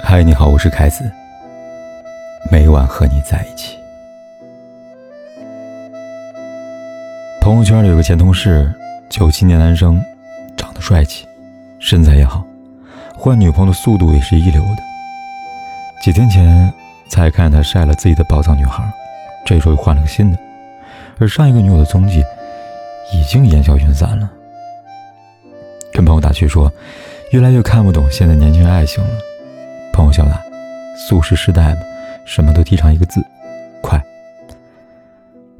嗨，你好，我是凯子。每晚和你在一起。朋友圈里有个前同事，九七年男生，长得帅气，身材也好，换女朋友的速度也是一流的。几天前才看他晒了自己的宝藏女孩，这时候又换了个新的，而上一个女友的踪迹已经烟消云散了。跟朋友打趣说，越来越看不懂现在年轻人爱情了。朋友笑了：“速食时代嘛，什么都提倡一个字，快。”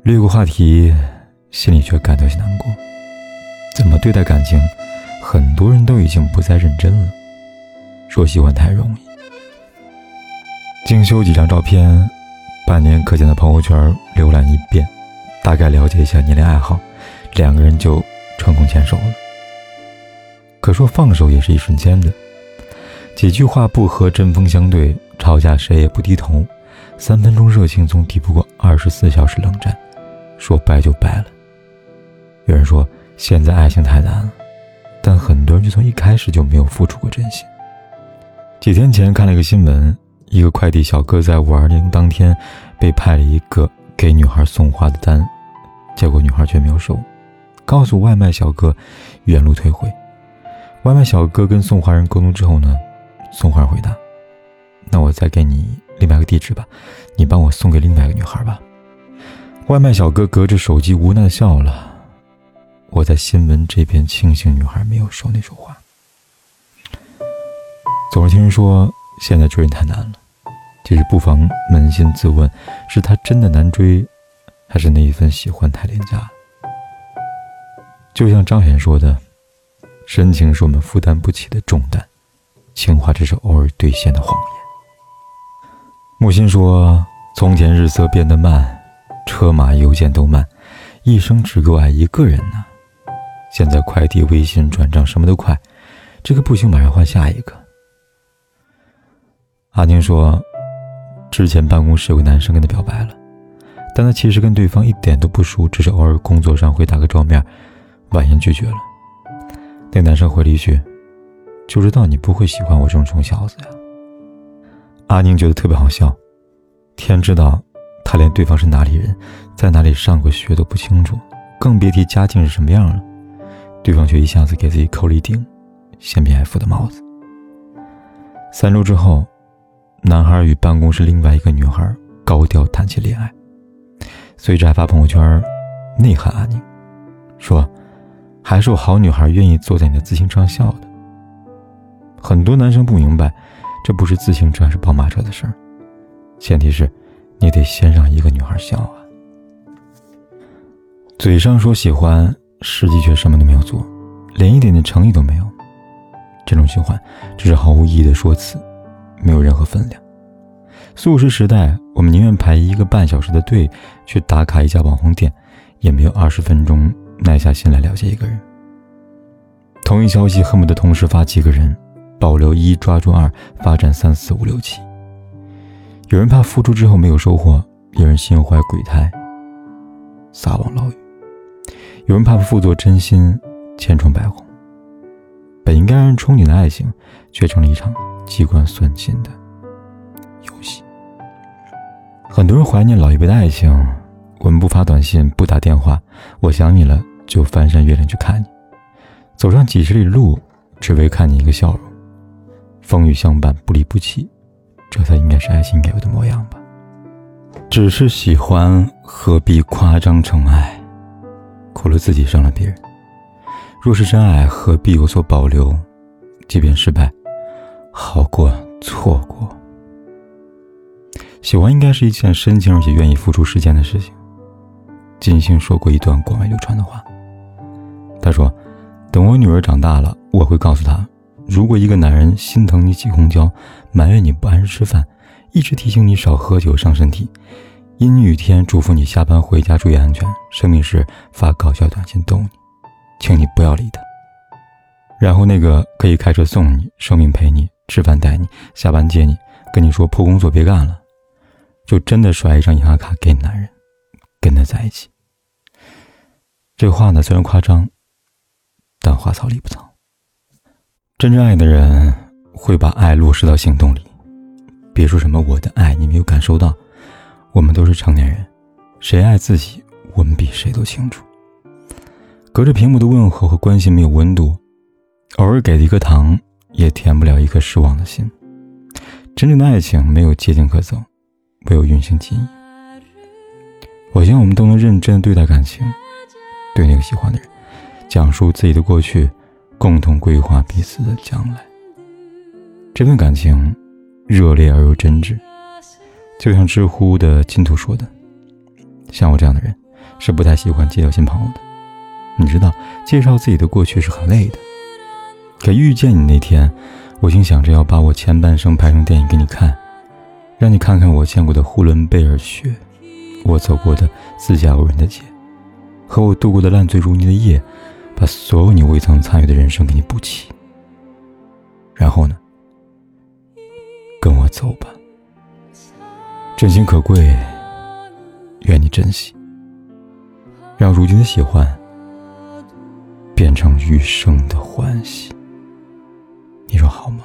略过话题，心里却感到些难过。怎么对待感情，很多人都已经不再认真了。说喜欢太容易。精修几张照片，半年可见的朋友圈浏览一遍，大概了解一下年龄爱好，两个人就成功牵手了。可说放手也是一瞬间的。几句话不合，针锋相对，吵架谁也不低头。三分钟热情总抵不过二十四小时冷战，说掰就掰了。有人说现在爱情太难了，但很多人就从一开始就没有付出过真心。几天前看了一个新闻，一个快递小哥在五二零当天被派了一个给女孩送花的单，结果女孩却没有收，告诉外卖小哥原路退回。外卖小哥跟送花人沟通之后呢？送花回答：“那我再给你另外一个地址吧，你帮我送给另外一个女孩吧。”外卖小哥隔着手机无奈笑了。我在新闻这边庆幸女孩没有收那束花。总是听人说现在追人太难了，其实不妨扪心自问：是他真的难追，还是那一份喜欢太廉价？就像张显说的：“深情是我们负担不起的重担。”情话只是偶尔兑现的谎言。木心说：“从前日色变得慢，车马邮件都慢，一生只够爱一个人呢。现在快递、微信转账什么都快，这个不行，马上换下一个。”阿宁说：“之前办公室有个男生跟他表白了，但他其实跟对方一点都不熟，只是偶尔工作上会打个照面，婉言拒绝了。那男生回了一句。”就知道你不会喜欢我这种穷小子呀。阿宁觉得特别好笑，天知道他连对方是哪里人，在哪里上过学都不清楚，更别提家境是什么样了。对方却一下子给自己扣了一顶嫌贫爱富的帽子。三周之后，男孩与办公室另外一个女孩高调谈起恋爱，随之还发朋友圈内涵阿宁，说：“还是我好女孩愿意坐在你的自行车上笑的。”很多男生不明白，这不是自行车还是宝马车的事儿，前提是，你得先让一个女孩笑啊。嘴上说喜欢，实际却什么都没有做，连一点点诚意都没有。这种喜欢，只是毫无意义的说辞，没有任何分量。素食时代，我们宁愿排一个半小时的队去打卡一家网红店，也没有二十分钟耐下心来了解一个人。同一消息恨不得同时发几个人。保留一，抓住二，发展三四五六七。有人怕付出之后没有收获，有人心怀鬼胎，撒网捞鱼；有人怕付作真心，千疮百孔。本应该让人憧憬的爱情，却成了一场机关算尽的游戏。很多人怀念老一辈的爱情，我们不发短信，不打电话，我想你了就翻山越岭去看你，走上几十里路，只为看你一个笑容。风雨相伴，不离不弃，这才应该是爱情该有的模样吧。只是喜欢，何必夸张成爱？苦了自己，伤了别人。若是真爱，何必有所保留？即便失败，好过错过。喜欢应该是一件深情而且愿意付出时间的事情。金星说过一段广为流传的话，他说：“等我女儿长大了，我会告诉她。”如果一个男人心疼你挤公交，埋怨你不按时吃饭，一直提醒你少喝酒伤身体，阴雨天嘱咐你下班回家注意安全，生病时发搞笑短信逗你，请你不要理他。然后那个可以开车送你、生病陪你、吃饭带你、下班接你，跟你说破工作别干了，就真的甩一张银行卡给男人，跟他在一起。这话呢虽然夸张，但话糙理不糙。真正爱的人会把爱落实到行动里，别说什么我的爱你没有感受到，我们都是成年人，谁爱自己，我们比谁都清楚。隔着屏幕的问候和关心没有温度，偶尔给的一颗糖也填不了一颗失望的心。真正的爱情没有捷径可走，唯有运行记忆。我希望我们都能认真对待感情，对那个喜欢的人，讲述自己的过去，共同规划彼此的将来。这份感情热烈而又真挚，就像知乎的金图说的：“像我这样的人，是不太喜欢介绍新朋友的。你知道，介绍自己的过去是很累的。可遇见你那天，我竟想着要把我前半生拍成电影给你看，让你看看我见过的呼伦贝尔雪。”我走过的自驾游人的街，和我度过的烂醉如泥的夜，把所有你未曾参与的人生给你补齐。然后呢？跟我走吧。真心可贵，愿你珍惜。让如今的喜欢变成余生的欢喜。你说好吗？